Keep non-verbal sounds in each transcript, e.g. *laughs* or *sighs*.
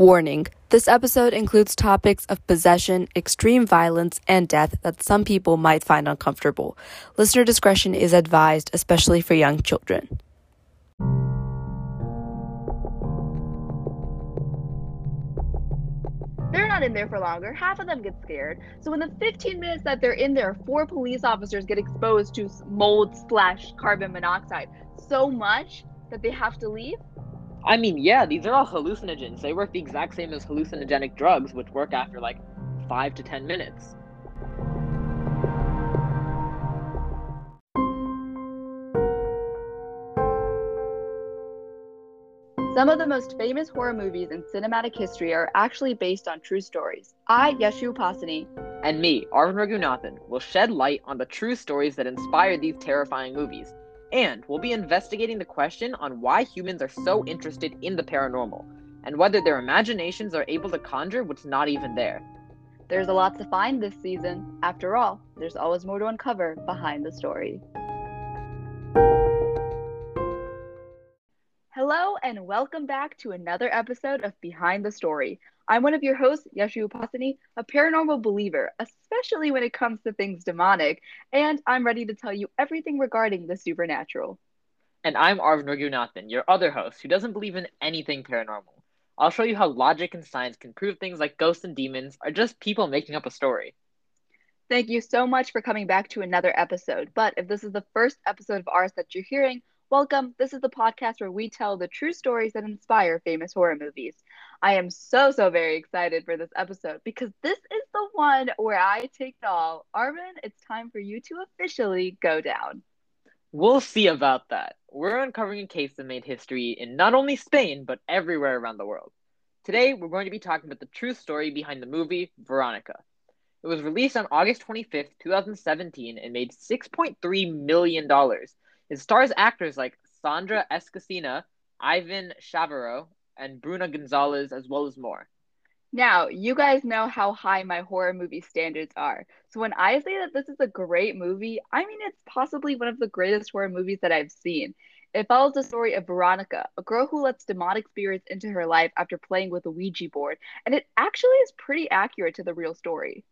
Warning this episode includes topics of possession, extreme violence, and death that some people might find uncomfortable. Listener discretion is advised, especially for young children. They're not in there for longer. Half of them get scared. So in the 15 minutes that they're in there, four police officers get exposed to mold slash carbon monoxide so much that they have to leave. I mean, yeah, these are all hallucinogens. They work the exact same as hallucinogenic drugs, which work after like five to ten minutes. Some of the most famous horror movies in cinematic history are actually based on true stories. I, Yashu Upasani, and me, Arvind Raghunathan, will shed light on the true stories that inspired these terrifying movies and we'll be investigating the question on why humans are so interested in the paranormal, and whether their imaginations are able to conjure what's not even there. There's a lot to find this season. After all, there's always more to uncover behind the story. Hello, and welcome back to another episode of Behind the Story. I'm one of your hosts, Yashu Upasani, a paranormal believer, especially when it comes to things demonic, and I'm ready to tell you everything regarding the supernatural. And I'm Arvin Raghunathan, your other host, who doesn't believe in anything paranormal. I'll show you how logic and science can prove things like ghosts and demons are just people making up a story. Thank you so much for coming back to another episode. But if this is the first episode of ours that you're hearing, welcome. This is the podcast where we tell the true stories that inspire famous horror movies. I am so, so very excited for this episode because this is the one where I take it all. Arvin, it's time for you to officially go down. We'll see about that. We're uncovering a case that made history in not only Spain, but everywhere around the world. Today, we're going to be talking about the true story behind the movie Veronica. It was released on August 25th, 2017, and made $6.3 million. It stars actors like Sandra Escacena, Ivan Chavero, and Bruna Gonzalez, as well as more. Now, you guys know how high my horror movie standards are. So when I say that this is a great movie, I mean it's possibly one of the greatest horror movies that I've seen. It follows the story of Veronica, a girl who lets demonic spirits into her life after playing with a Ouija board, and it actually is pretty accurate to the real story.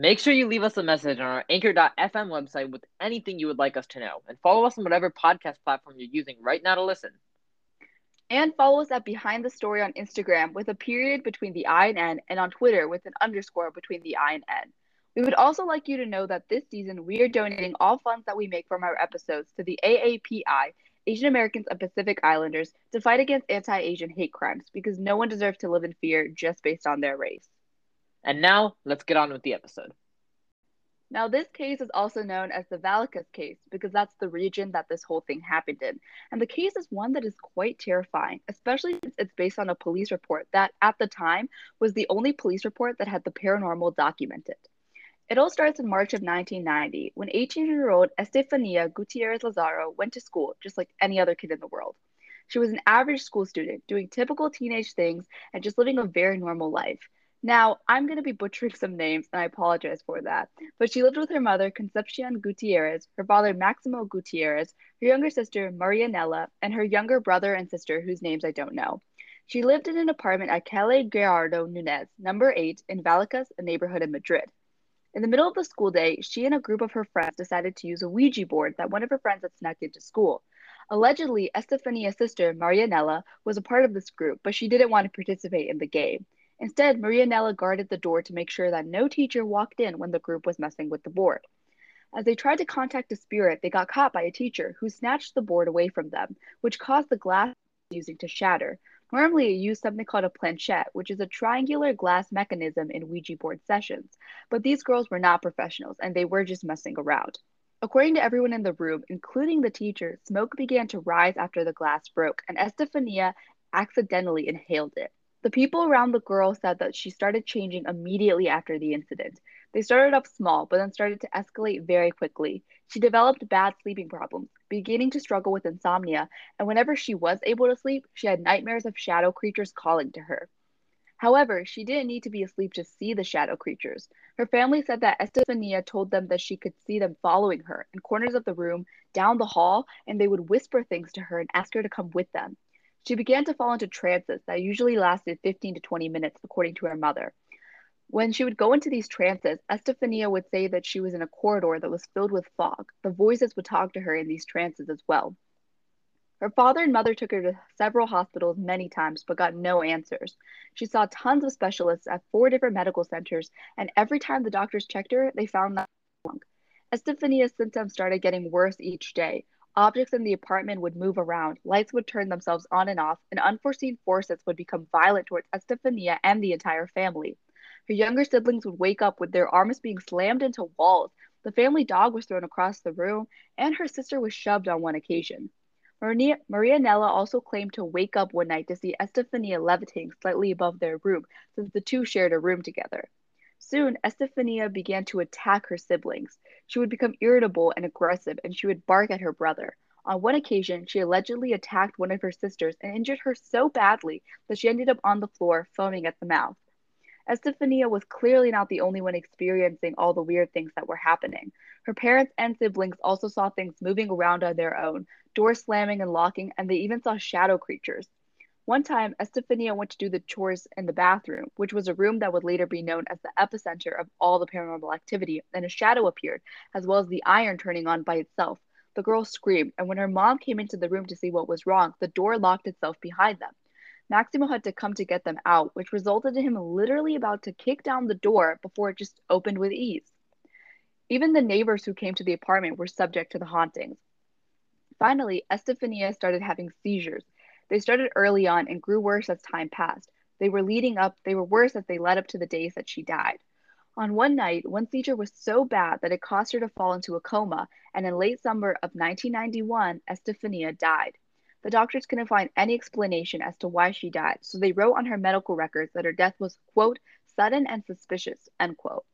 Make sure you leave us a message on our anchor.fm website with anything you would like us to know, and follow us on whatever podcast platform you're using right now to listen. And follow us at Behind the Story on Instagram with a period between the I and N, and on Twitter with an underscore between the I and N. We would also like you to know that this season we are donating all funds that we make from our episodes to the AAPI, Asian Americans and Pacific Islanders, to fight against anti Asian hate crimes because no one deserves to live in fear just based on their race. And now, let's get on with the episode. Now, this case is also known as the Vallecas case because that's the region that this whole thing happened in. And the case is one that is quite terrifying, especially since it's based on a police report that, at the time, was the only police report that had the paranormal documented. It all starts in March of 1990 when 18 year old Estefania Gutierrez Lazaro went to school just like any other kid in the world. She was an average school student, doing typical teenage things and just living a very normal life. Now, I'm going to be butchering some names, and I apologize for that. But she lived with her mother, Concepcion Gutierrez, her father, Maximo Gutierrez, her younger sister, Marianella, and her younger brother and sister, whose names I don't know. She lived in an apartment at Calle Gerardo Nunez, number 8, in Vallecas, a neighborhood in Madrid. In the middle of the school day, she and a group of her friends decided to use a Ouija board that one of her friends had snuck into school. Allegedly, Estefania's sister, Marianella, was a part of this group, but she didn't want to participate in the game. Instead, Marianella guarded the door to make sure that no teacher walked in when the group was messing with the board. As they tried to contact a spirit, they got caught by a teacher who snatched the board away from them, which caused the glass using to shatter. Normally, you use something called a planchette, which is a triangular glass mechanism in Ouija board sessions. But these girls were not professionals and they were just messing around. According to everyone in the room, including the teacher, smoke began to rise after the glass broke, and Estefania accidentally inhaled it. The people around the girl said that she started changing immediately after the incident. They started off small, but then started to escalate very quickly. She developed bad sleeping problems, beginning to struggle with insomnia, and whenever she was able to sleep, she had nightmares of shadow creatures calling to her. However, she didn't need to be asleep to see the shadow creatures. Her family said that Estefania told them that she could see them following her in corners of the room, down the hall, and they would whisper things to her and ask her to come with them. She began to fall into trances that usually lasted 15 to 20 minutes, according to her mother. When she would go into these trances, Estefania would say that she was in a corridor that was filled with fog. The voices would talk to her in these trances as well. Her father and mother took her to several hospitals many times but got no answers. She saw tons of specialists at four different medical centers, and every time the doctors checked her, they found nothing. Estefania's symptoms started getting worse each day. Objects in the apartment would move around, lights would turn themselves on and off, and unforeseen forces would become violent towards Estefania and the entire family. Her younger siblings would wake up with their arms being slammed into walls. The family dog was thrown across the room, and her sister was shoved on one occasion. Maria, Nella also claimed to wake up one night to see Estefania levitating slightly above their room, since the two shared a room together. Soon, Estefania began to attack her siblings. She would become irritable and aggressive, and she would bark at her brother. On one occasion, she allegedly attacked one of her sisters and injured her so badly that she ended up on the floor, foaming at the mouth. Estefania was clearly not the only one experiencing all the weird things that were happening. Her parents and siblings also saw things moving around on their own, doors slamming and locking, and they even saw shadow creatures. One time, Estefania went to do the chores in the bathroom, which was a room that would later be known as the epicenter of all the paranormal activity, and a shadow appeared, as well as the iron turning on by itself. The girl screamed, and when her mom came into the room to see what was wrong, the door locked itself behind them. Maximo had to come to get them out, which resulted in him literally about to kick down the door before it just opened with ease. Even the neighbors who came to the apartment were subject to the hauntings. Finally, Estefania started having seizures. They started early on and grew worse as time passed. They were leading up, they were worse as they led up to the days that she died. On one night, one seizure was so bad that it caused her to fall into a coma, and in late summer of 1991, Estefania died. The doctors couldn't find any explanation as to why she died, so they wrote on her medical records that her death was, quote, sudden and suspicious, end quote.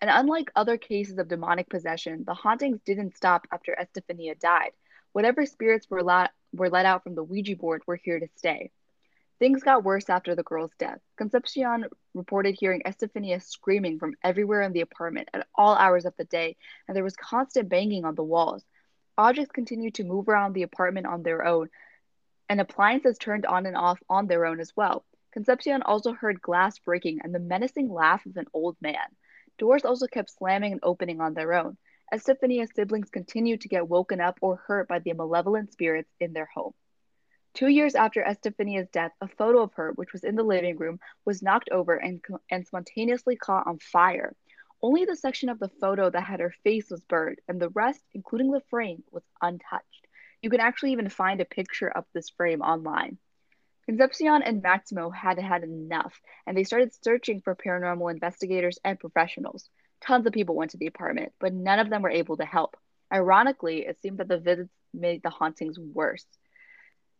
And unlike other cases of demonic possession, the hauntings didn't stop after Estefania died. Whatever spirits were, la- were let out from the Ouija board were here to stay. Things got worse after the girl's death. Concepcion reported hearing Estefania screaming from everywhere in the apartment at all hours of the day, and there was constant banging on the walls. Objects continued to move around the apartment on their own, and appliances turned on and off on their own as well. Concepcion also heard glass breaking and the menacing laugh of an old man. Doors also kept slamming and opening on their own. Estefania's siblings continued to get woken up or hurt by the malevolent spirits in their home. Two years after Estefania's death, a photo of her, which was in the living room, was knocked over and, and spontaneously caught on fire. Only the section of the photo that had her face was burned, and the rest, including the frame, was untouched. You can actually even find a picture of this frame online. Concepcion and Maximo had had enough, and they started searching for paranormal investigators and professionals. Tons of people went to the apartment, but none of them were able to help. Ironically, it seemed that the visits made the hauntings worse.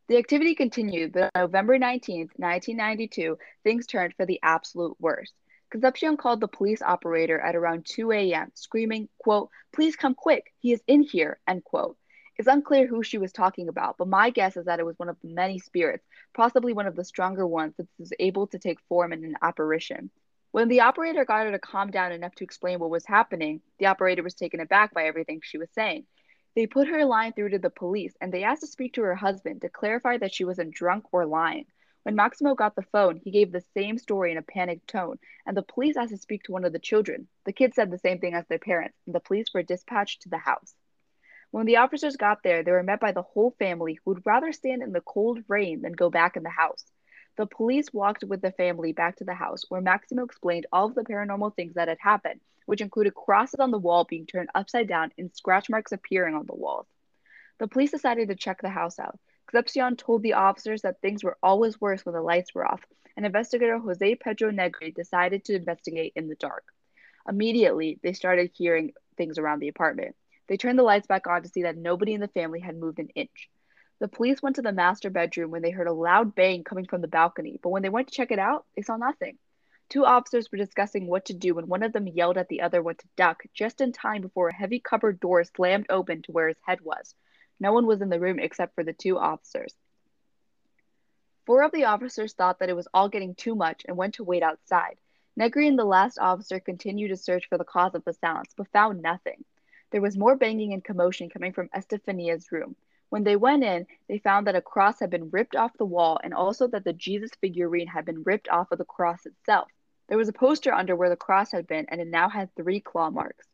The activity continued, but on November 19, 1992, things turned for the absolute worst. Concepcion called the police operator at around 2 a.m., screaming, quote, please come quick, he is in here, end quote. It's unclear who she was talking about, but my guess is that it was one of the many spirits, possibly one of the stronger ones that was able to take form in an apparition. When the operator got her to calm down enough to explain what was happening, the operator was taken aback by everything she was saying. They put her line through to the police and they asked to speak to her husband to clarify that she wasn't drunk or lying. When Maximo got the phone, he gave the same story in a panicked tone, and the police asked to speak to one of the children. The kids said the same thing as their parents, and the police were dispatched to the house. When the officers got there, they were met by the whole family who would rather stand in the cold rain than go back in the house. The police walked with the family back to the house, where Maximo explained all of the paranormal things that had happened, which included crosses on the wall being turned upside down and scratch marks appearing on the walls. The police decided to check the house out. Concepcion told the officers that things were always worse when the lights were off, and investigator Jose Pedro Negri decided to investigate in the dark. Immediately, they started hearing things around the apartment. They turned the lights back on to see that nobody in the family had moved an inch. The police went to the master bedroom when they heard a loud bang coming from the balcony, but when they went to check it out, they saw nothing. Two officers were discussing what to do when one of them yelled at the other one to duck just in time before a heavy cupboard door slammed open to where his head was. No one was in the room except for the two officers. Four of the officers thought that it was all getting too much and went to wait outside. Negri and the last officer continued to search for the cause of the sounds, but found nothing. There was more banging and commotion coming from Estefania's room. When they went in, they found that a cross had been ripped off the wall and also that the Jesus figurine had been ripped off of the cross itself. There was a poster under where the cross had been, and it now had three claw marks.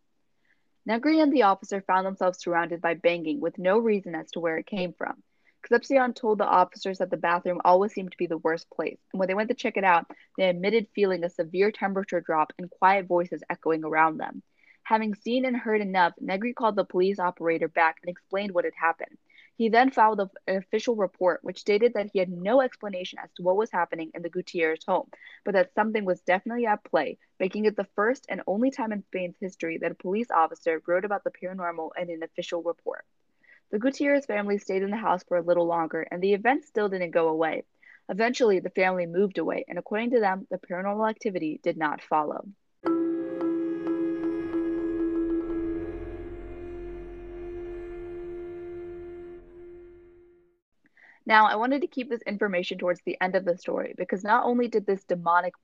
Negri and the officer found themselves surrounded by banging with no reason as to where it came from. Concepcion told the officers that the bathroom always seemed to be the worst place, and when they went to check it out, they admitted feeling a severe temperature drop and quiet voices echoing around them. Having seen and heard enough, Negri called the police operator back and explained what had happened. He then filed an official report which stated that he had no explanation as to what was happening in the Gutierrez home, but that something was definitely at play, making it the first and only time in Spain's history that a police officer wrote about the paranormal in an official report. The Gutierrez family stayed in the house for a little longer, and the event still didn't go away. Eventually, the family moved away, and according to them, the paranormal activity did not follow. Now, I wanted to keep this information towards the end of the story because not only did this demonic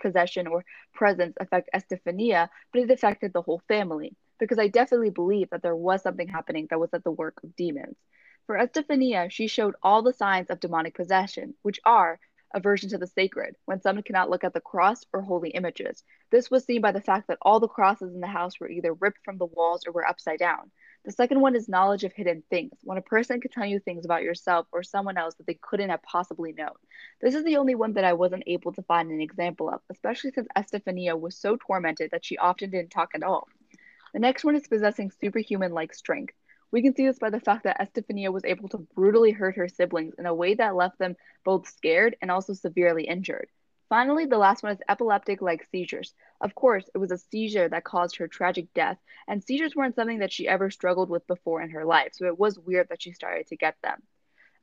possession or presence affect Estefania, but it affected the whole family. Because I definitely believe that there was something happening that was at the work of demons. For Estefania, she showed all the signs of demonic possession, which are aversion to the sacred, when someone cannot look at the cross or holy images. This was seen by the fact that all the crosses in the house were either ripped from the walls or were upside down. The second one is knowledge of hidden things, when a person can tell you things about yourself or someone else that they couldn't have possibly known. This is the only one that I wasn't able to find an example of, especially since Estefania was so tormented that she often didn't talk at all. The next one is possessing superhuman like strength. We can see this by the fact that Estefania was able to brutally hurt her siblings in a way that left them both scared and also severely injured. Finally, the last one is epileptic like seizures. Of course, it was a seizure that caused her tragic death, and seizures weren't something that she ever struggled with before in her life, so it was weird that she started to get them.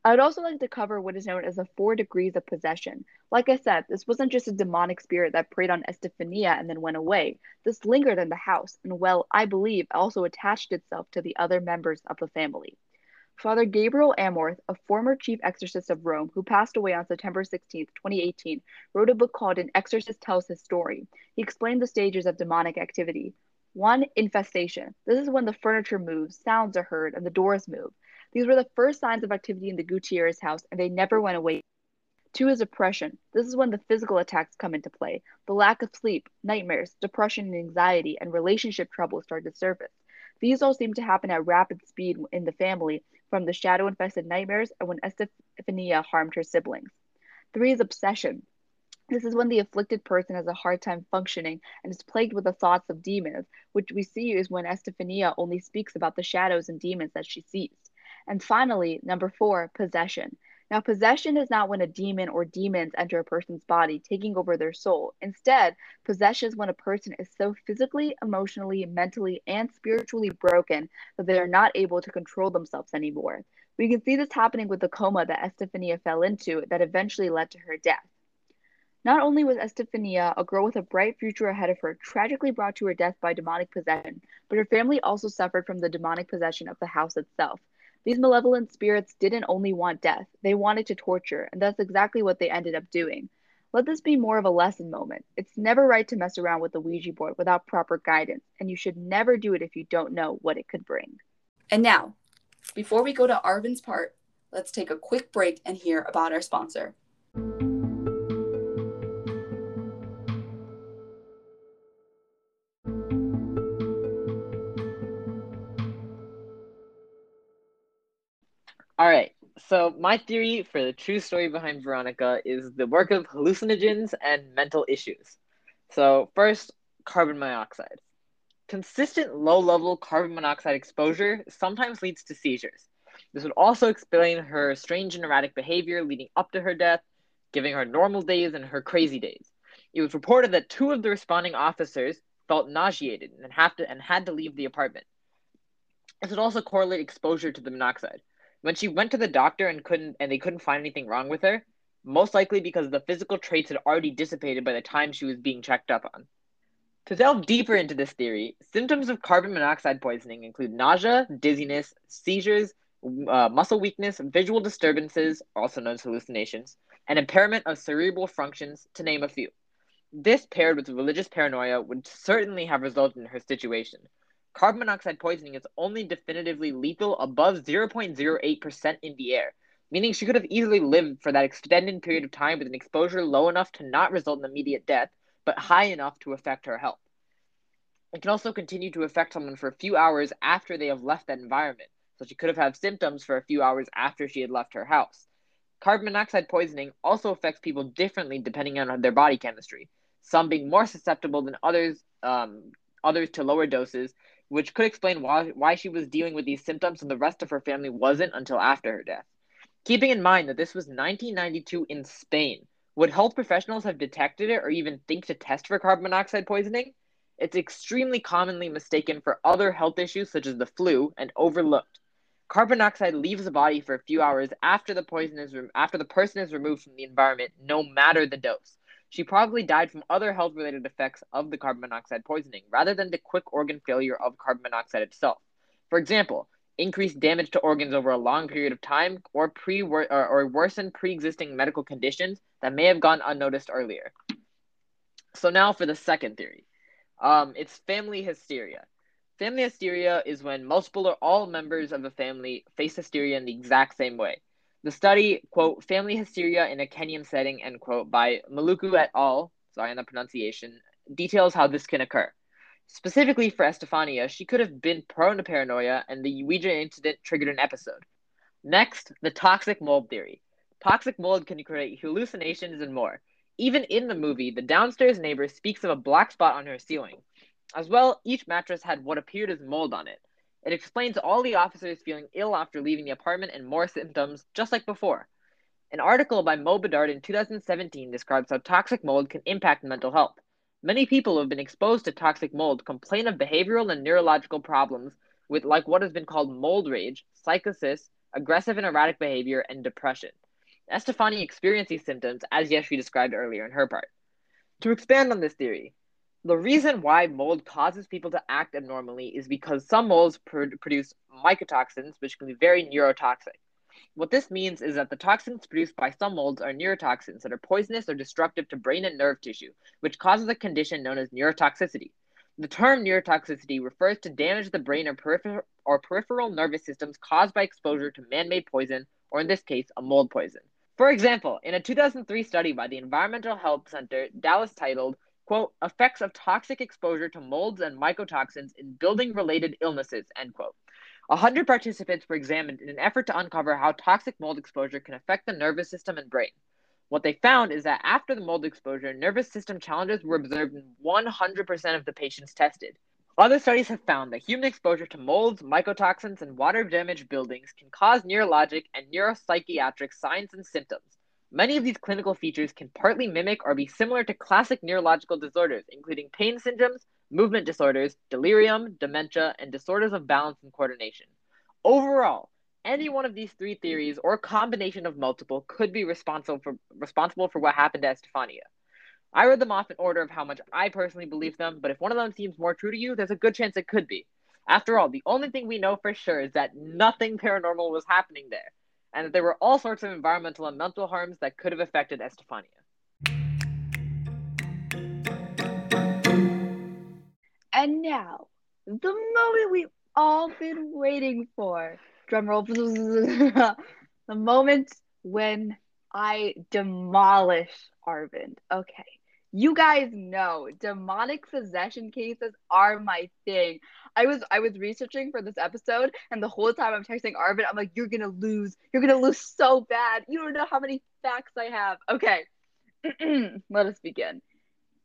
I would also like to cover what is known as the four degrees of possession. Like I said, this wasn't just a demonic spirit that preyed on Estefania and then went away. This lingered in the house, and well, I believe also attached itself to the other members of the family. Father Gabriel Amorth, a former chief exorcist of Rome who passed away on September 16, 2018, wrote a book called An Exorcist Tells His Story. He explained the stages of demonic activity. One, infestation. This is when the furniture moves, sounds are heard, and the doors move. These were the first signs of activity in the Gutierrez house, and they never went away. Two is oppression. This is when the physical attacks come into play. The lack of sleep, nightmares, depression and anxiety, and relationship troubles start to surface. These all seem to happen at rapid speed in the family, from the shadow infested nightmares and when Estefania harmed her siblings. Three is obsession. This is when the afflicted person has a hard time functioning and is plagued with the thoughts of demons, which we see is when Estefania only speaks about the shadows and demons that she sees. And finally, number four, possession. Now, possession is not when a demon or demons enter a person's body, taking over their soul. Instead, possession is when a person is so physically, emotionally, mentally, and spiritually broken that they are not able to control themselves anymore. We can see this happening with the coma that Estefania fell into that eventually led to her death. Not only was Estefania, a girl with a bright future ahead of her, tragically brought to her death by demonic possession, but her family also suffered from the demonic possession of the house itself. These malevolent spirits didn't only want death, they wanted to torture, and that's exactly what they ended up doing. Let this be more of a lesson moment. It's never right to mess around with the Ouija board without proper guidance, and you should never do it if you don't know what it could bring. And now, before we go to Arvin's part, let's take a quick break and hear about our sponsor. All right. So my theory for the true story behind Veronica is the work of hallucinogens and mental issues. So first, carbon monoxide. Consistent low-level carbon monoxide exposure sometimes leads to seizures. This would also explain her strange and erratic behavior leading up to her death, giving her normal days and her crazy days. It was reported that two of the responding officers felt nauseated and, have to, and had to leave the apartment. This would also correlate exposure to the monoxide. When she went to the doctor and couldn't and they couldn't find anything wrong with her, most likely because the physical traits had already dissipated by the time she was being checked up on. To delve deeper into this theory, symptoms of carbon monoxide poisoning include nausea, dizziness, seizures, uh, muscle weakness, visual disturbances, also known as hallucinations, and impairment of cerebral functions, to name a few. This, paired with religious paranoia, would certainly have resulted in her situation. Carbon monoxide poisoning is only definitively lethal above 0.08% in the air, meaning she could have easily lived for that extended period of time with an exposure low enough to not result in immediate death, but high enough to affect her health. It can also continue to affect someone for a few hours after they have left that environment, so she could have had symptoms for a few hours after she had left her house. Carbon monoxide poisoning also affects people differently depending on their body chemistry, some being more susceptible than others, um, others to lower doses, which could explain why, why she was dealing with these symptoms and the rest of her family wasn't until after her death. Keeping in mind that this was 1992 in Spain, would health professionals have detected it or even think to test for carbon monoxide poisoning? It's extremely commonly mistaken for other health issues such as the flu and overlooked. Carbon dioxide leaves the body for a few hours after the poison is re- after the person is removed from the environment, no matter the dose. She probably died from other health-related effects of the carbon monoxide poisoning, rather than the quick organ failure of carbon monoxide itself. For example, increased damage to organs over a long period of time, or pre or, or worsened pre-existing medical conditions that may have gone unnoticed earlier. So now for the second theory, um, it's family hysteria. Family hysteria is when multiple or all members of a family face hysteria in the exact same way. The study, quote, Family Hysteria in a Kenyan Setting, end quote, by Maluku et al., sorry on the pronunciation, details how this can occur. Specifically for Estefania, she could have been prone to paranoia, and the Ouija incident triggered an episode. Next, the toxic mold theory. Toxic mold can create hallucinations and more. Even in the movie, the downstairs neighbor speaks of a black spot on her ceiling. As well, each mattress had what appeared as mold on it. It explains all the officers feeling ill after leaving the apartment and more symptoms, just like before. An article by Mo Bedard in 2017 describes how toxic mold can impact mental health. Many people who have been exposed to toxic mold complain of behavioral and neurological problems with like what has been called mold rage, psychosis, aggressive and erratic behavior, and depression. Estefani experienced these symptoms as Yashvi described earlier in her part. To expand on this theory, the reason why mold causes people to act abnormally is because some molds pr- produce mycotoxins, which can be very neurotoxic. What this means is that the toxins produced by some molds are neurotoxins that are poisonous or destructive to brain and nerve tissue, which causes a condition known as neurotoxicity. The term neurotoxicity refers to damage to the brain or, peripher- or peripheral nervous systems caused by exposure to man made poison, or in this case, a mold poison. For example, in a 2003 study by the Environmental Health Center, Dallas titled quote, effects of toxic exposure to molds and mycotoxins in building related illnesses, end quote. 100 participants were examined in an effort to uncover how toxic mold exposure can affect the nervous system and brain. What they found is that after the mold exposure, nervous system challenges were observed in 100% of the patients tested. Other studies have found that human exposure to molds, mycotoxins, and water damaged buildings can cause neurologic and neuropsychiatric signs and symptoms, Many of these clinical features can partly mimic or be similar to classic neurological disorders, including pain syndromes, movement disorders, delirium, dementia, and disorders of balance and coordination. Overall, any one of these three theories or combination of multiple could be responsible for responsible for what happened to Estefania. I read them off in order of how much I personally believe them, but if one of them seems more true to you, there's a good chance it could be. After all, the only thing we know for sure is that nothing paranormal was happening there and that there were all sorts of environmental and mental harms that could have affected Estefania. And now, the moment we've all been waiting for. Drumroll. *laughs* the moment when I demolish Arvind. Okay. You guys know demonic possession cases are my thing. I was I was researching for this episode, and the whole time I'm texting Arvin, I'm like, "You're gonna lose. You're gonna lose so bad. You don't know how many facts I have." Okay, *clears throat* let us begin.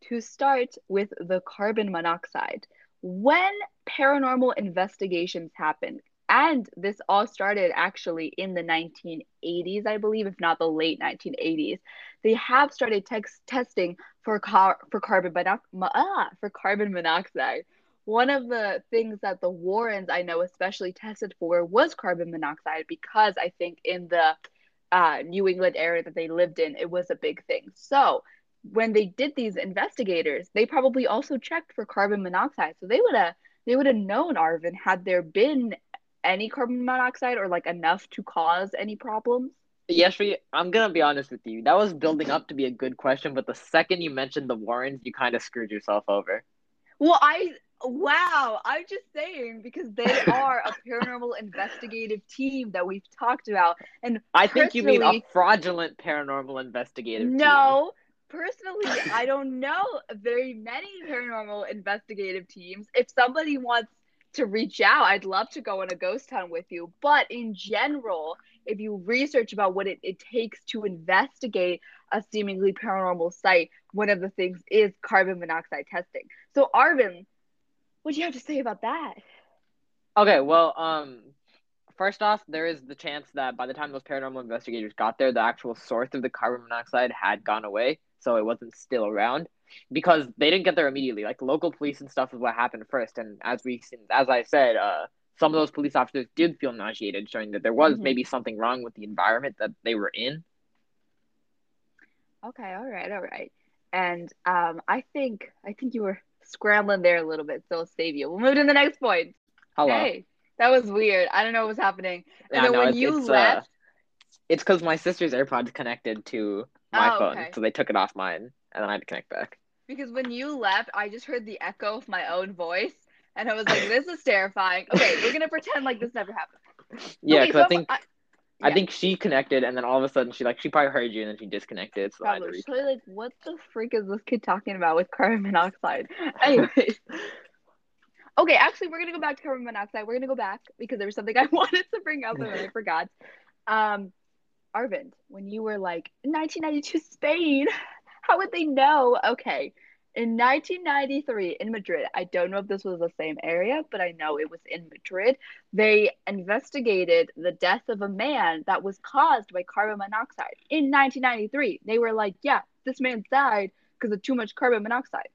To start with the carbon monoxide, when paranormal investigations happen, and this all started actually in the 1980s, I believe, if not the late 1980s. They have started tex- testing for car- for carbon mono- ah, for carbon monoxide. One of the things that the Warrens I know especially tested for was carbon monoxide because I think in the uh, New England area that they lived in, it was a big thing. So when they did these investigators, they probably also checked for carbon monoxide. So they would have they would have known Arvin had there been any carbon monoxide or like enough to cause any problems? Yes, I'm gonna be honest with you. That was building up to be a good question, but the second you mentioned the Warrens, you kind of screwed yourself over. Well, I Wow, I'm just saying because they *laughs* are a paranormal investigative team that we've talked about, and I think you mean a fraudulent paranormal investigative. team. no. Personally, I don't know very many paranormal investigative teams. If somebody wants to reach out, I'd love to go on a ghost hunt with you. But in general, if you research about what it, it takes to investigate a seemingly paranormal site, one of the things is carbon monoxide testing. So, Arvin, what do you have to say about that? Okay, well, um, first off, there is the chance that by the time those paranormal investigators got there, the actual source of the carbon monoxide had gone away, so it wasn't still around because they didn't get there immediately. Like local police and stuff is what happened first, and as we, as I said, uh, some of those police officers did feel nauseated, showing that there was Mhm. maybe something wrong with the environment that they were in. Okay, all right, all right. And um, I think I think you were scrambling there a little bit, so I'll save you. We'll move to the next point. Hello. Hey, that was weird. I don't know what was happening. And Yeah, then no, when it's- you it's, uh, left, It's because my sister's AirPods connected to my Oh, phone, okay. so they took it off mine, and then I had to connect back. because when you left, I just heard the echo of my own voice, and I was like, "This is terrifying." Okay, we're gonna pretend like this never happened. Yeah, Okay, because so I think I, I think she connected, and then all of a sudden she like she probably heard you, and then she disconnected. So probably so like, what the freak is this kid talking about with carbon monoxide? Anyways. *laughs* Okay, actually, we're gonna go back to carbon monoxide. We're gonna go back because there was something I *laughs* wanted to bring up and I forgot. Um, Arvind, when you were like 1992 Spain, how would they know? Okay, in 1993 in Madrid, I don't know if this was the same area, but I know it was in Madrid. They investigated the death of a man that was caused by carbon monoxide in 1993. They were like, yeah, this man died because of too much carbon monoxide.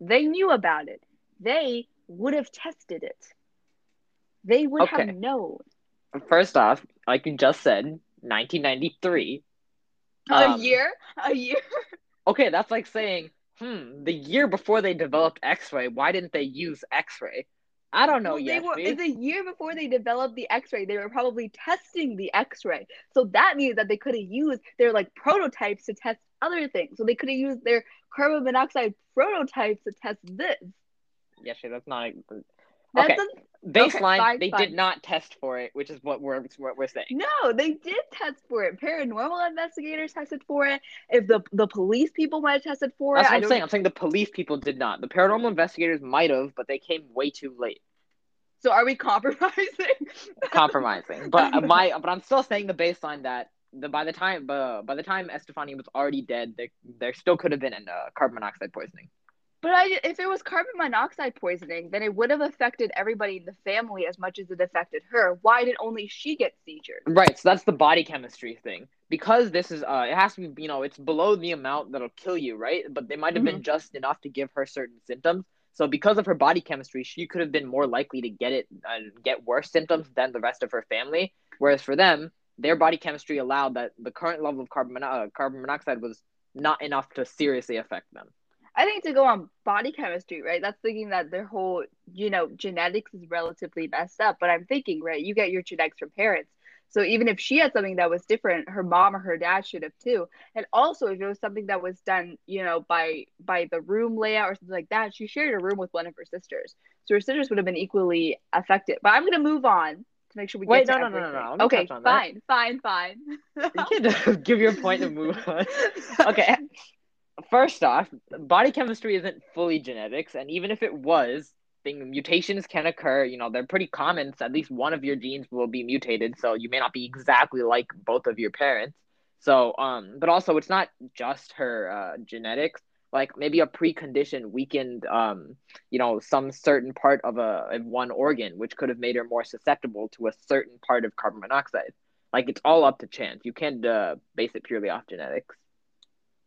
They knew about it. They would have tested it. They would Okay. have known. First off, like you just said, 1993. a Um, year? A year? *laughs* Okay, that's like saying, hmm, the year before they developed X-ray, why didn't they use X-ray? I don't know Well, they yet. were it's a year before they developed the X-ray. They were probably testing the X-ray, so that means that they could have used their like prototypes to test other things. So they could have used their carbon monoxide prototypes to test this. Yeah, sure, that's not. That's Okay, a- baseline. fine, they fine. did not test for it, which is what we're what we're saying. no, they did test for it. Paranormal investigators tested for it. If the the police people might have tested for That's it, I'm saying. I'm saying the police people did not. The paranormal investigators might have, but they came way too late. So are we compromising? *laughs* compromising. But uh, my *laughs* but I'm still saying the baseline that the by the time uh, by the time Estefani was already dead, there there still could have been a uh, carbon monoxide poisoning. But I, if it was carbon monoxide poisoning, then it would have affected everybody in the family as much as it affected her. Why did only she get seizures? Right. So that's the body chemistry thing. Because this is uh, it has to be you know it's below the amount that'll kill you, right? But they might have been just enough to give her certain symptoms. So because of her body chemistry, she could have been more likely to get it and get worse symptoms than the rest of her family. Whereas for them, their body chemistry allowed that the current level of carbon mono- uh, carbon monoxide was not enough to seriously affect them. I think to go on body chemistry, right? That's thinking that their whole, you know, genetics is relatively messed up. But I'm thinking, right, you get your genetics from parents. So even if she had something that was different, her mom or her dad should have too. And also if it was something that was done, you know, by by the room layout or something like that, she shared a room with one of her sisters. So her sisters would have been equally affected. But I'm gonna move on to make sure we Wait, get to no, no, no, no, no. Okay, that. fine, fine, fine. You can't *laughs* give your point and move on. *laughs* Okay. First off, body chemistry isn't fully genetics, and even if it was, thing mutations can occur. You know, they're pretty common. So at least one of your genes will be mutated, so you may not be exactly like both of your parents. So, um, but also it's not just her uh, genetics. Like maybe a precondition weakened, um, you know, some certain part of a of one organ, which could have made her more susceptible to a certain part of carbon monoxide. Like it's all up to chance. You can't uh, base it purely off genetics.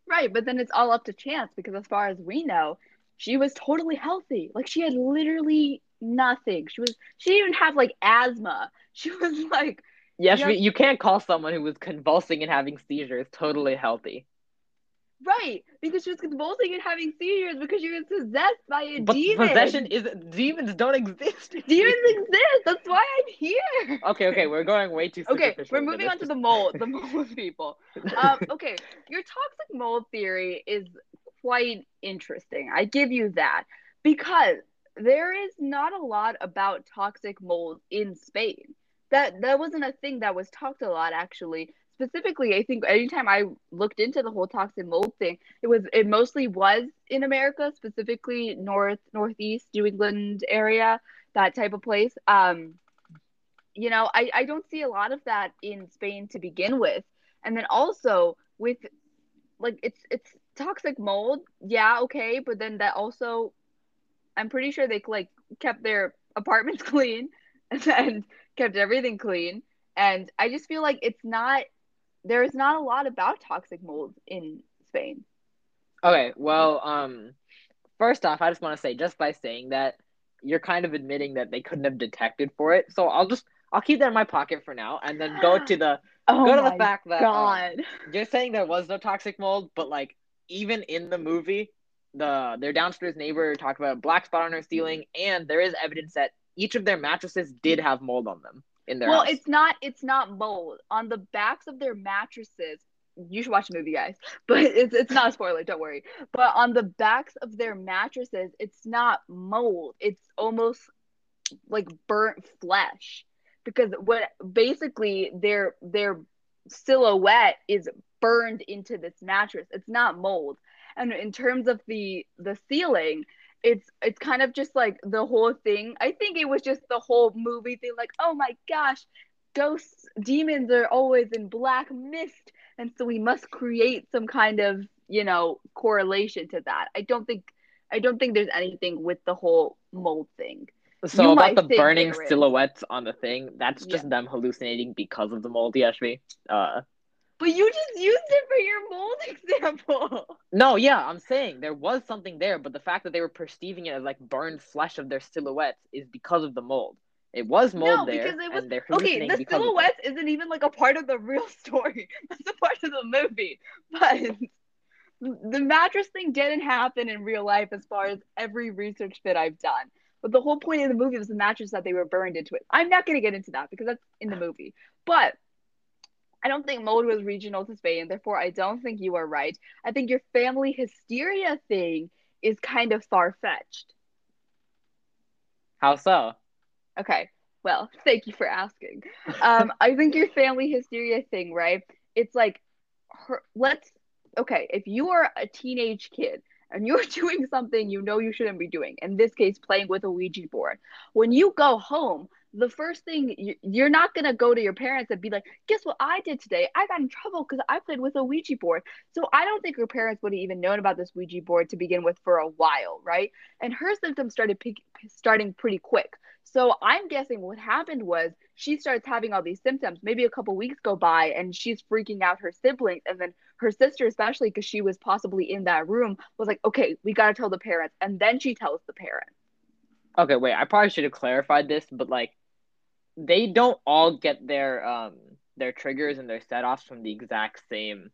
Right, but then it's all up to chance because as far as we know, she was totally healthy. Like she had literally nothing. She was she didn't even have like asthma. *laughs* She was like Yes, Yeah. we- you can't call someone who was convulsing and having seizures totally healthy. Right because she was convulsing and having seizures because she was possessed by a But demon. possession is demons don't exist. *laughs* Demons exist. That's why I'm here. Okay, okay, we're going way too. Fast. Okay, we're moving on to the mold. The *laughs* mold people. *laughs* Um, okay, your toxic mold theory is quite interesting. I give you that because there is not a lot about toxic mold in Spain. That that wasn't a thing that was talked a lot actually. Specifically, I think anytime I looked into the whole toxic mold thing, it was it mostly was in America, specifically north northeast New England area, that type of place. Um, you know, I, I don't see a lot of that in Spain to begin with. And then also with like it's it's toxic mold, yeah, okay, but then that also I'm pretty sure they like kept their apartments *laughs* clean *laughs* and kept everything clean. And I just feel like it's not there is not a lot about toxic mold in Spain. Okay, well, um first off, I just want to say just by saying that you're kind of admitting that they couldn't have detected for it. So I'll just I'll keep that in my pocket for now and then go to the *gasps* oh go to the fact that um, God. you're saying there was no toxic mold, but like even in the movie, the their downstairs neighbor talked about a black spot on her ceiling, and there is evidence that each of their mattresses did have mold on them in their well, house. it's not it's not mold on the backs of their mattresses. You should watch the movie, guys. *laughs* But it's it's not a spoiler. Don't worry. But on the backs of their mattresses, it's not mold. It's almost like burnt flesh because what basically their their silhouette is burned into this mattress. It's not mold. And in terms of the the ceiling, it's it's kind of just like the whole thing. I think it was just the whole movie thing like, "Oh my gosh, ghosts, demons are always in black mist." And so we must create some kind of, you know, correlation to that. I don't think I don't think there's anything with the whole mold thing. so you about the burning silhouettes on the thing, that's just them hallucinating because of the mold, Yashvi. Uh But you just used it for your mold *laughs* example. no, yeah, I'm saying there was something there, but the fact that they were perceiving it as like burned flesh of their silhouettes is because of the mold. It was mold No, there, because it was- and they're Okay, the because of it. silhouettes isn't even like a part of the real *laughs* story. That's a part of the movie. But the mattress thing didn't happen in real life as far as every research that I've done. But the whole point of the movie was the mattress that they were burned into it. I'm not gonna get into that because that's in the *sighs* movie. But I don't think mold was regional to Spain, therefore I don't think you are right. I think your family hysteria thing is kind of far fetched. How so? Okay. Well, thank you for asking. Um, I think your family hysteria thing, right? It's like, her, let's, okay, if you are a teenage kid and you're *laughs* doing something you know you shouldn't be doing, in this case, playing with a Ouija board, when you go home, the first thing you, you're not gonna go to your parents and be like, guess what I did today? I got in trouble because I played with a Ouija board. So I don't think her parents would have even known about this Ouija board to begin with for a while, right? And her symptoms started pick, starting pretty quick. So I'm guessing what happened was she starts having all these symptoms. Maybe a couple weeks go by and she's freaking out her siblings. And then her sister, especially because she was possibly in that room, was like, okay, we got to tell the parents. And then she tells the parents. Okay, wait, I probably should have clarified this, but like they don't all get their um their triggers and their set-offs from the exact same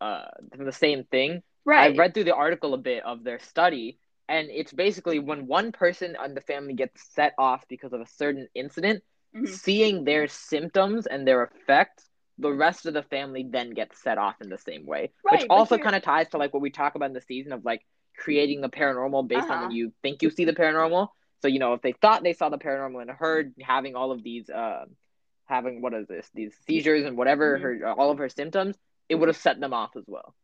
uh from the same thing. Right. I read through the article a bit of their study, and it's basically when one person in the family gets set off because of a certain incident, Mhm. seeing their symptoms and their effects, the rest of the family then gets set off in the same way. Right, which also kind of ties to like what we talk about in the season of like creating the paranormal based on Uh-huh. when you think you see the paranormal. So you know, if they thought they saw the paranormal and heard having all of these, uh, having what is this, these seizures and whatever Mhm. her all of her symptoms, it would have set them off as well.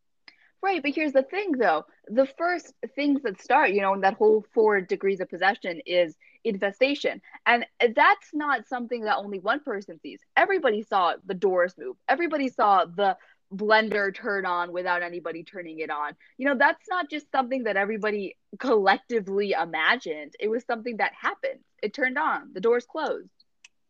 Right, but here's the thing though. The first things that start, you know, in that whole four degrees of possession is infestation. And that's not something that only one person sees. Everybody saw the doors move. Everybody saw the blender turn on without anybody turning it on. You know, that's not just something that everybody collectively imagined. It was something that happened. It turned on. The doors closed.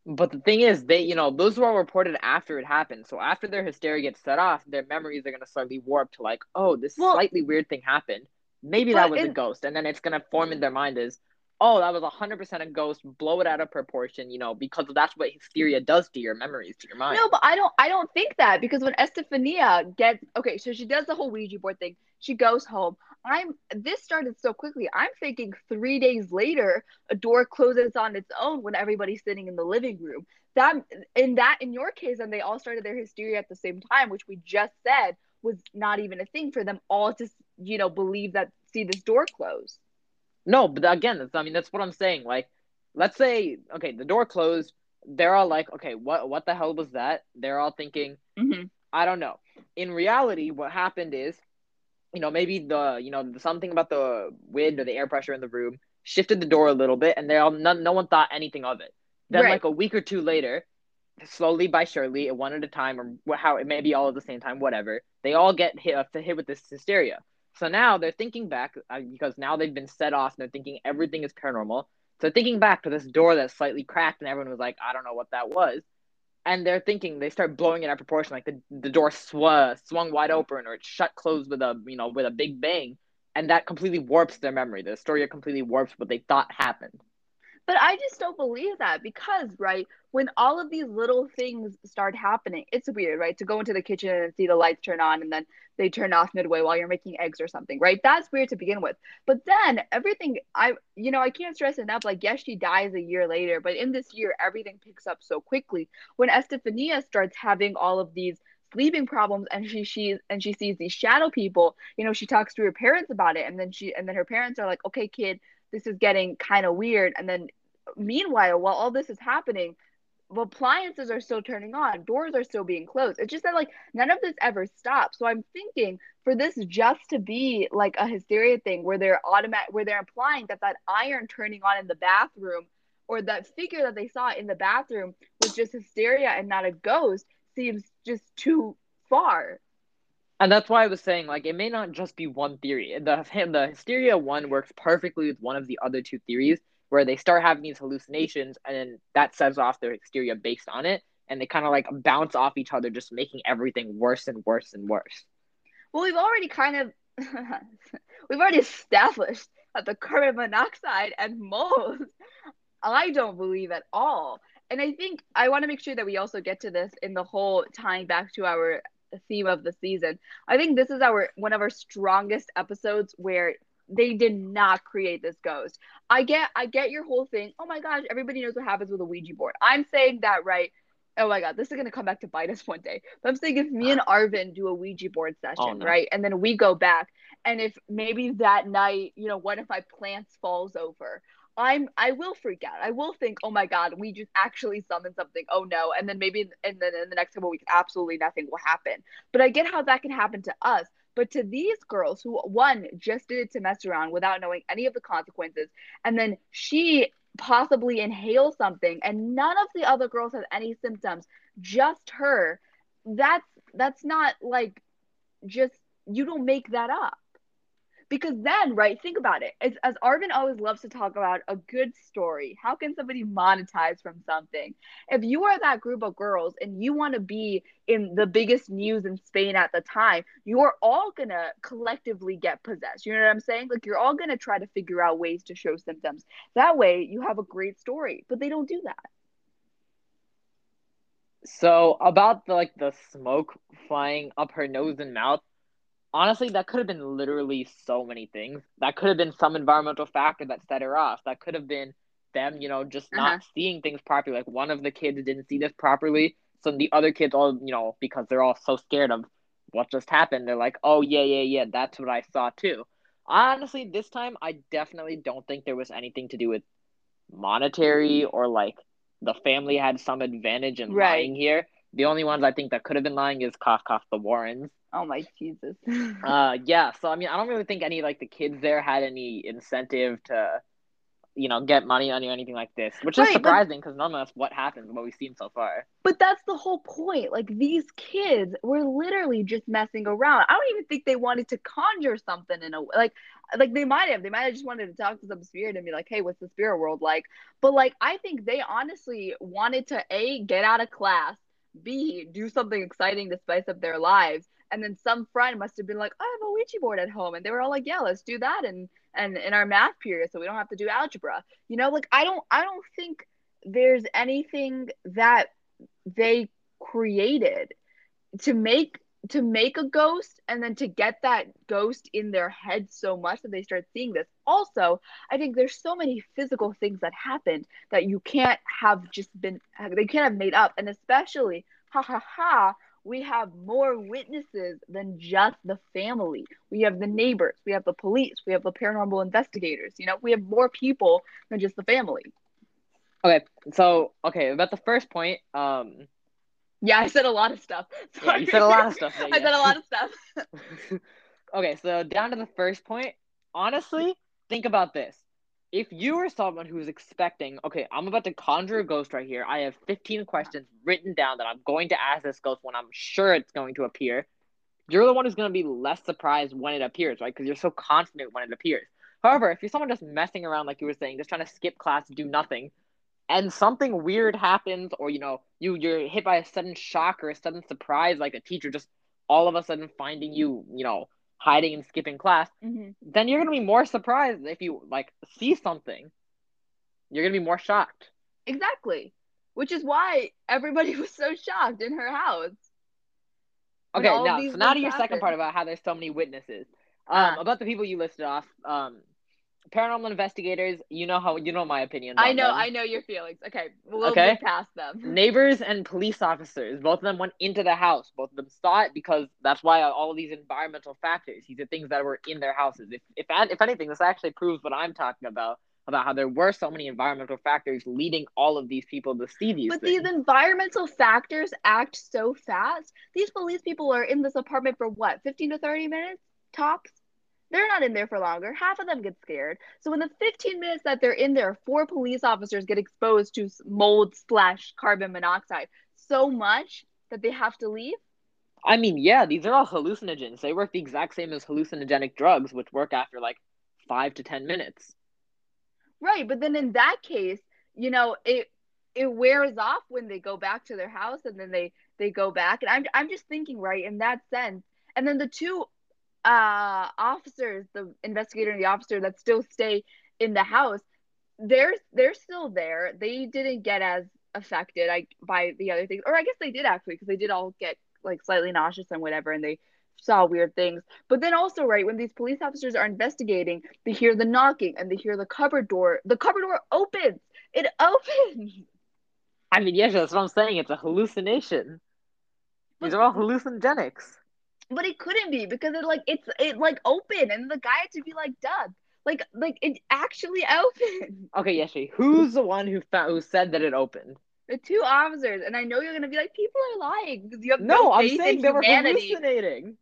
But the thing is, they you know those were all reported after it happened. So after their hysteria gets set off, their memories are gonna slightly warp to like, oh, this Well- slightly weird thing happened. Maybe that was a ghost, and then it's gonna form in mm. their mind as, oh, that was hundred percent a ghost. Blow it out of proportion, you know, because that's what hysteria does to your memories, to your mind. No, but I don't I don't think that because when Estefania gets okay, so she does the whole Ouija board thing. She goes home. I'm this started so quickly. I'm thinking three days later, a door closes on its own when everybody's sitting in the living room. That in that in your case, and they all started their hysteria at the same time, which we just said was not even a thing for them all to you know believe that see this door close. No, but again, that's, I mean, that's what I'm saying. Like, let's say, okay, the door closed. They're all like, okay, what, what the hell was that? They're all thinking, Mhm. I don't know. In reality, what happened is, you know, maybe the, you know, something about the wind or the air pressure in the room shifted the door a little bit, and they all, no, no one thought anything of it. Then, Right. like a week or two later, slowly by surely, one at a time, or how it may be all at the same time, whatever, they all get hit, hit with this hysteria. So now they're thinking back uh, because now they've been set off and they're thinking everything is paranormal. So thinking back to this door that's slightly cracked and everyone was like, I don't know what that was. And they're thinking they start blowing it out of proportion, like the, the door sw- swung wide open or it shut closed with a you know with a big bang, and that completely warps their memory. The story completely warps what they thought happened. But I just don't believe that because, right, when all of these little things start happening, it's weird, right? To go into the kitchen and see the lights turn on and then they turn off midway while you're making eggs or something, right? That's weird to begin with. But then everything, I, you know, I can't stress enough. Like, yes, she dies a year later, but in this year, everything picks up so quickly. When Estefania starts having all of these sleeping problems and she she's and she sees these shadow people you know she talks to her parents about it and then she and then her parents are like okay kid this is getting kind of weird. And then meanwhile while all this is happening appliances are still turning on doors are still being closed. It's just that like none of this ever stops. So i'm thinking for this just to be like a hysteria thing where they're automatic where they're implying that that iron turning on in the bathroom or that figure that they saw in the bathroom was just hysteria and not a ghost seems just too far And that's why I was saying, like, it may not just be one theory. The the hysteria one works perfectly with one of the other two theories, where they start having these hallucinations, and then that sets off their hysteria based on it, and they kind of like bounce off each other, just making everything worse and worse and worse. well we've already kind of *laughs* we've already established that the carbon monoxide and mold i don't believe at all and i think i want to make sure that we also get to this in the whole tying back to our theme of the season. I think this is our one of our strongest episodes where they did not create this ghost. I get i get your whole thing. Oh my gosh everybody knows what happens with a ouija board. I'm saying that right? Oh my god this is going to come back to bite us *laughs* one day. But i'm saying if me and arvin do a ouija board oh, session Oh, no. right? And then we go back and if maybe that night you know one of my plants falls over i'm i will freak out. I will think oh my god we just actually summoned something. Oh no. And then maybe and then in the next couple weeks absolutely nothing will happen. But i get how that can happen to us. But to these girls who one just did it to mess around without knowing any of the consequences and then she possibly inhale something and none of the other girls have any symptoms just her that's that's not like just you don't make that up because then right think about it. As, as arvin always loves to talk about a good story. How can somebody monetize from something? If you are that group of girls and you want to be in the biggest news in spain at the time you're all gonna collectively get possessed. You know what i'm saying? Like you're all gonna try to figure out ways to show symptoms. That way you have a great story but they don't do that. So about the like the smoke flying up her nose and mouth, honestly, that could have been literally so many things. That could have been some environmental factor that set her off. That could have been them, you know, just not Uh-huh. seeing things properly. Like one of the kids didn't see this properly, so the other kids all, you know, because they're all so scared of what just happened, they're like, "Oh yeah, yeah, yeah, that's what I saw too." Honestly, this time I definitely don't think there was anything to do with monetary or like the family had some advantage in Right. lying here. The only ones I think that could have been lying is cough cough the Warrens. Oh my jesus *laughs* Uh yeah, so I mean I don't really think any like the kids there had any incentive to you know get money on you or anything like this, which is Right, but- surprising because none of that's what happens what we've seen so far. But that's the whole point. Like these kids were literally just messing around. I don't even think they wanted to conjure something in a like like they might have. They might have just wanted to talk to some spirit and be like, "Hey, what's the spirit world like?" But like I think they honestly wanted to a get out of class, b do something exciting to spice up their lives, and then some friend must have been like, oh, "I have a Ouija board at home," and they were all like, "Yeah, let's do that." And and in our math period, so we don't have to do algebra. You know, like I don't I don't think there's anything that they created to make to make a ghost and then to get that ghost in their head so much that they start seeing this also i think there's so many physical things that happened that you can't have just been they can't have made up and especially ha ha ha we have more witnesses than just the family. We have the neighbors, we have the police, we have the paranormal investigators. You know, we have more people than just the family. Okay, so okay about the first point. Um, yeah, I said a lot of stuff. Sorry. *laughs* Yeah, you said a lot of stuff. There, *laughs* I said a lot of stuff. *laughs* okay, so down to the first point. Honestly, think about this. If you are someone who is expecting, okay, I'm about to conjure a ghost right here. I have 15 questions written down that I'm going to ask this ghost when I'm sure it's going to appear. You're the one who's going to be less surprised when it appears, right? Because you're so confident when it appears. However, if you're someone just messing around, like you were saying, just trying to skip class, do nothing, and something weird happens or you know you you're hit by a sudden shock or a sudden surprise like a teacher just all of a sudden finding you you know hiding and skipping class mm-hmm. then you're gonna be more surprised if you like see something. You're gonna be more shocked. Exactly. Which is why everybody *laughs* was so shocked in her house. Okay now so now to your happen. second part about how there's so many witnesses. Um, uh, about the people you listed off um, paranormal investigators, you know how you know my opinion. I know, them. I know your feelings. Okay, we'll okay. past them. *laughs* Neighbors and police officers, both of them went into the house. Both of them saw it because that's why all of these environmental factors. These are things that were in their houses. If if if anything, this actually proves what I'm talking about about how there were so many environmental factors leading all of these people to see these. But things. these environmental factors act so fast. These police people are in this apartment for what, 15 to 30 minutes tops? They're not in there for longer. Half of them get scared. So in the 15 minutes that they're in there, four police officers get exposed to mold slash carbon monoxide so much that they have to leave. I mean, yeah, these are all hallucinogens. They work the exact same as hallucinogenic drugs, which work after like five to ten minutes. Right, but then in that case, you know, it it wears off when they go back to their house and then they they go back. And I'm I'm just thinking, right, in that sense. And then the two uh officers the investigator and the officer that still stay in the house they're they're still there. They didn't get as affected I, by the other things. Or i guess they did actually because they did all get like slightly nauseous and whatever and they saw weird things. But then also right when these police officers are investigating they hear the knocking and they hear the cupboard door the cupboard door opens! It *laughs* opens! I mean yes that's what i'm saying. It's a hallucination. These are all hallucinogenics but it couldn't be because it like it's it like open and the guy had to be like Doug. Like like it actually *laughs* opened. Okay, Yashvi, who's the one who found who said that it opened? The two officers, and I know you're gonna be like, people are lying because you have no. no I'm faith saying in they humanity. were hallucinating.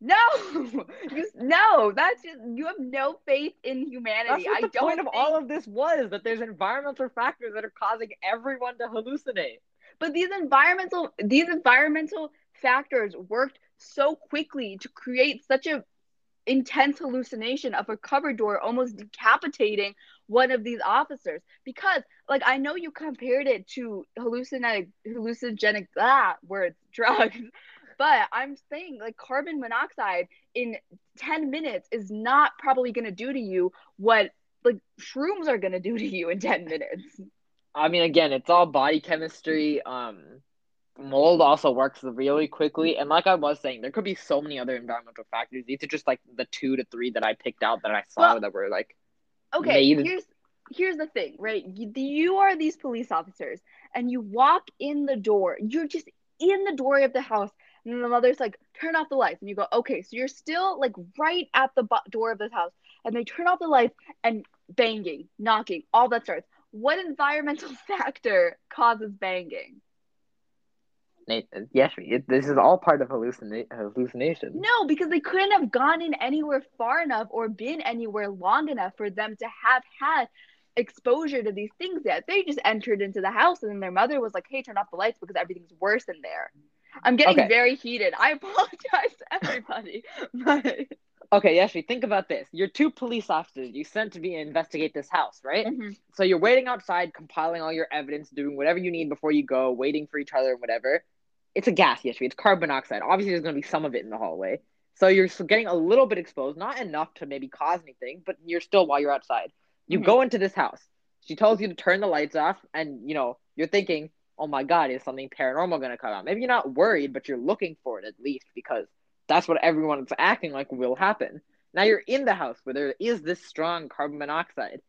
No, *laughs* you, no, that's just you have no faith in humanity. That's what I the don't point think... of all of this was that there's environmental factors that are causing everyone to hallucinate. But these environmental these environmental factors worked so quickly to create such a intense hallucination of a cover door almost decapitating one of these officers. Because like i know you compared it to hallucinogenic hallucinogenic ah words *laughs* drugs. But i'm saying like carbon monoxide in 10 minutes is not probably going to do to you what like shrooms are going to do to you in 10 minutes. I mean again it's all body chemistry um mold also works really quickly. Mm-hmm. And like i was saying there could be so many other environmental factors. These are just like the two to three that i picked out that i saw well, that were like okay made. here's here's the thing right? You, you are these police officers and you walk in the door. You're just in the doorway of the house and the mother's like turn off the lights. And you go okay so you're still like right at the door of this house. And they turn off the lights and banging knocking all that starts. What environmental *laughs* factor causes banging yes, it, this is all part of hallucina- hallucination. No, because they couldn't have gone in anywhere far enough or been anywhere long enough for them to have had exposure to these things yet. They just entered into the house and then their mother was like, hey, turn off the lights because everything's worse in there. I'm getting okay. very heated. I *laughs* apologize to everybody. *laughs* but Okay, actually, think about this. You're two police officers. You sent to be investigate this house, right? Mm-hmm. So you're waiting outside, compiling all your evidence, doing whatever you need before you go, waiting for each other and whatever it's a gas yesterday. It's carbon monoxide. Obviously, there's going to be some of it in the hallway. So you're getting a little bit exposed, not enough to maybe cause anything, but you're still while you're outside. You mm-hmm. go into this house. She tells you to turn the lights off, and you know you're thinking, "Oh my God, is something paranormal going to come out?" Maybe you're not worried, but you're looking for it at least because that's what everyone everyone's acting like will happen. Now you're in the house where there is this strong carbon monoxide,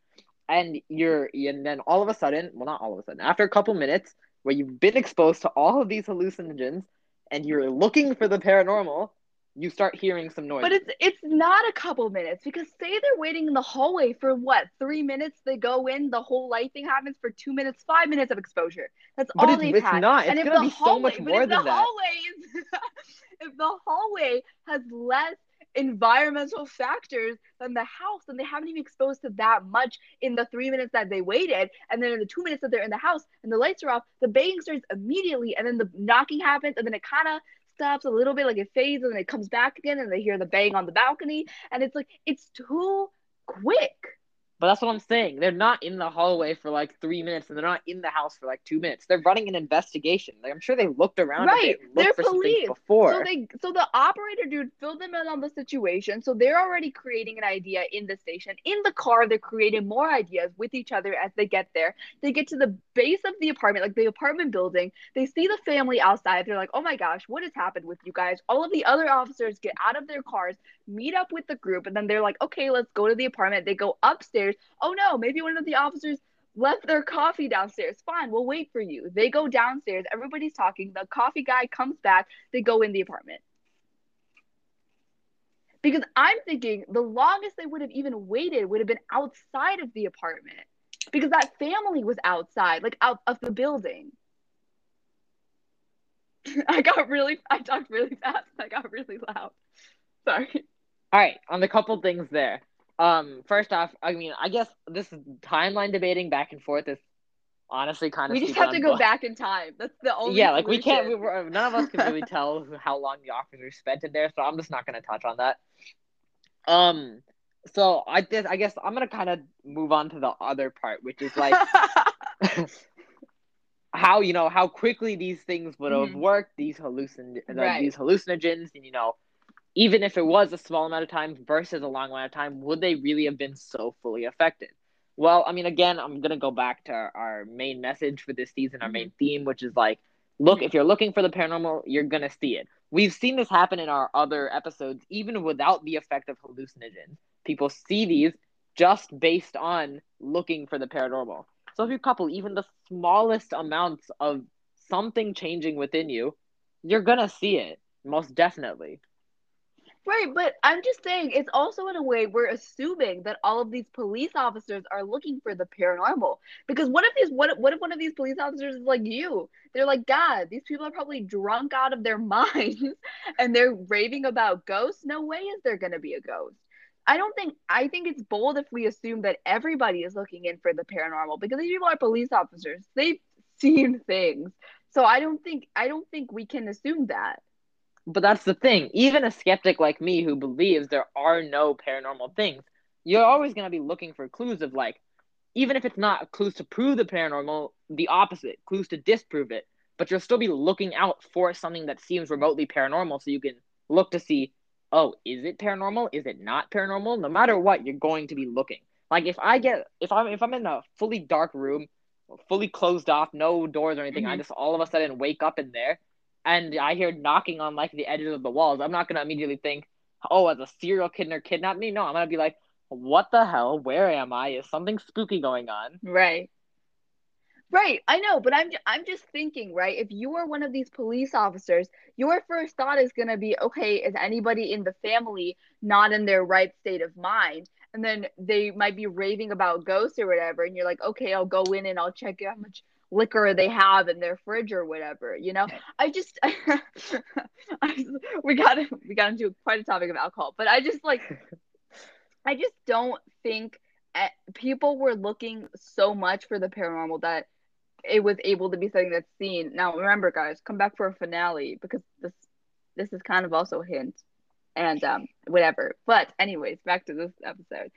and you're and then all of a sudden, well, not all of a sudden, after a couple minutes, where you've been exposed to all of these hallucinogens, and you're looking for the paranormal, you start hearing some noise. But it's it's not a couple minutes because say they're waiting in the hallway for what three minutes. They go in, the whole light thing happens for two minutes, five minutes of exposure. That's But all it's- they've it's had. not. It's and if the be so hallway, much but more if than the that. hallway is, *laughs* if the hallway has less environmental factors than the house, and they haven't even exposed to that much in the three minutes that they waited. And then in the two minutes that they're in the house and the lights are off, the banging starts immediately, and then the knocking happens, and then it kind of stops a little bit, like it fades, and then it comes back again, and they hear the bang on the balcony, and it's like it's too quick. But that's what I'm saying. They're not in the hallway for like three minutes, and they're not in the house for like two minutes. They're running an investigation. Like I'm sure they looked around Right. bit, and They're police. before. So they so the operator dude filled them in on the situation. So they're already creating an idea in the station. In the car, they're creating more ideas with each other as they get there. They get to the base of the apartment, like the apartment building. They see the family outside. They're like, "Oh my gosh, what has happened with you guys?" All of the other officers get out of their cars, meet up with the group, and then they're like, "Okay, let's go to the apartment." They go upstairs. Oh no, maybe one of the officers left their coffee downstairs. Fine, we'll wait for you. They go downstairs. Everybody's talking. The coffee guy comes back. They go in the apartment. Because I'm thinking the longest they would have even waited would have been outside of the apartment. Because that family was outside, like out of the building. *laughs* I got really, I talked really fast. I got really loud. Sorry. All right, on the couple things there. Um, first off, I mean, I guess this timeline debating back and forth is honestly kind of. We just have to go back in time. That's the only. Yeah, like we can't. We were, none of us can really *laughs* tell how long the officers spent in there, so I'm just not going to touch on that. Um, so I did. I guess I'm gonna kind of move on to the other part, which is like *laughs* *laughs* how you know how quickly these things would have Mhm. worked. These hallucin Right. these hallucinogens, and you know, even if it was a small amount of time versus a long amount of time, would they really have been so fully affected? Well, I mean, again, I'm gonna go back to our, our main message for this season, our main mm-hmm. theme, which is like, look, if you're looking for the paranormal, you're gonna see it. We've seen this happen in our other episodes, even without the effect of hallucinogens. People see these just based on looking for the paranormal. So if you couple even the smallest amounts of something changing within you, you're gonna see it most definitely. Right, but I'm just saying it's also in a way we're assuming that all of these police officers are looking for the paranormal. Because what if these what what if one of these police officers is like you? They're like, God, these people are probably drunk out of their *laughs* minds and they're raving about ghosts. No way is there gonna be a ghost. I don't think I think it's bold if we assume that everybody is looking in for the paranormal because these people are police officers. They've seen things. So I don't think I don't think we can assume that. But that's the thing. Even a skeptic like me who believes there are no paranormal things, you're always going to be looking for clues of like, even if it's not clues to prove the paranormal, the opposite, clues to disprove it. But you'll still be looking out for something that seems remotely paranormal so you can look to see, oh, is it paranormal? Is it not paranormal? No matter what, you're going to be looking. Like if I get if I'm if I'm in a fully dark room, fully closed off, no doors or anything, I Mhm. just all of a sudden wake up in there and I hear knocking on like the edges of the walls, I'm not gonna immediately think, oh, as a serial kidnapper kidnapped me. No, I'm gonna be like, what the hell? Where am I? Is something spooky going on? Right. Right, I know, but I'm I'm just thinking, right? If you are one of these police officers, your first thought is going to be, okay, is anybody in the family not in their right state of mind? And then they might be raving about ghosts or whatever, and you're like, okay, I'll go in and I'll check how much liquor they have in their fridge or whatever, you know? I just *laughs* I, we got we got into quite a topic of alcohol, but I just like I just don't think eh, people were looking so much for the paranormal that it was able to be something that's seen. Now remember, guys, come back for a finale because this this is kind of also a hint and um whatever. But anyways, back to this episode.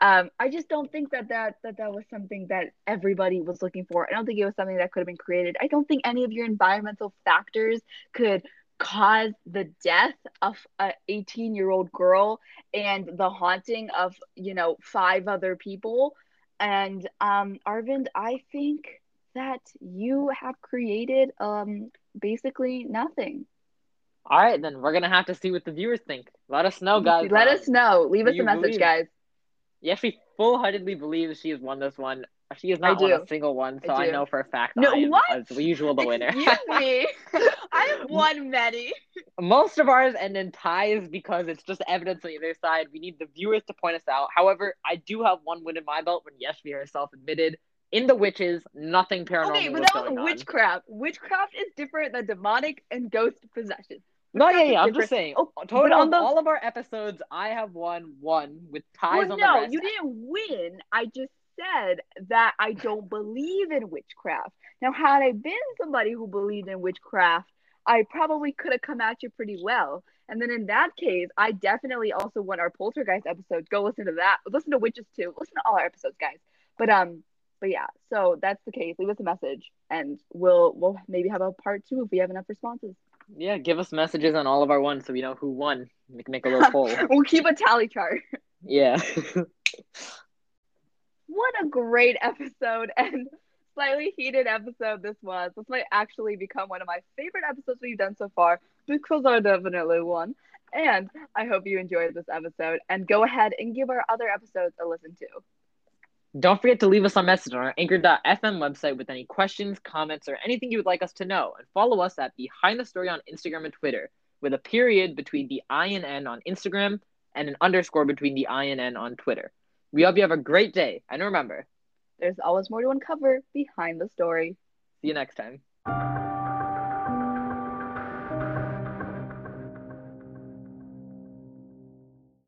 Um, I just don't think that that that that was something that everybody was looking for. I don't think it was something that could have been created. I don't think any of your environmental factors could cause the death of a 18 year old girl and the haunting of you know five other people and um arvind i think that you have created um basically nothing All right, then we're gonna have to see what the viewers think. Let us know, guys. let Um, us know leave us a message believe- guys Yes, we full-heartedly believe she has won this one. She has not won a single one, so I I, know for a fact No, I am, what? as usual, the winner. Excuse me. *laughs* I've won many. Most of ours end in ties because it's just evidence on either side. We need the viewers to point us out. However, I do have one win in my belt when Yashvi herself admitted in the witches, nothing paranormal Okay, but that was going on. witchcraft. Witchcraft is different than demonic and ghost possession. No, yeah, yeah. I'm just saying. Oh, but total on the- all of our episodes, I have won one with ties Well, on no, the rest. you didn't win. I just said that I don't believe in witchcraft. Now, had I been somebody who believed in witchcraft, I probably could have come at you pretty well. And then in that case, I definitely also won our poltergeist episode. Go listen to that. Listen to witches too. Listen to all our episodes, guys. But um, but yeah. So that's the case. Leave us a message, and we'll we'll maybe have a part two if we have enough responses. Yeah, give us messages on all of our ones so we know who won. We can make a little *laughs* poll. we'll keep a tally chart. Yeah. *laughs* what a great episode and slightly heated episode this was. This might actually become one of my favorite episodes we've done so far because I definitely won. And I hope you enjoyed this episode and go ahead and give our other episodes a listen to. Don't forget to leave us a message on our anchor.fm website with any questions, comments, or anything you would like us to know. And follow us at Behind the Story on Instagram and Twitter, with a period between the I and N on Instagram and an underscore between the I and N on Twitter. We hope you have a great day. And remember, There's always more to uncover behind the story. see you next time.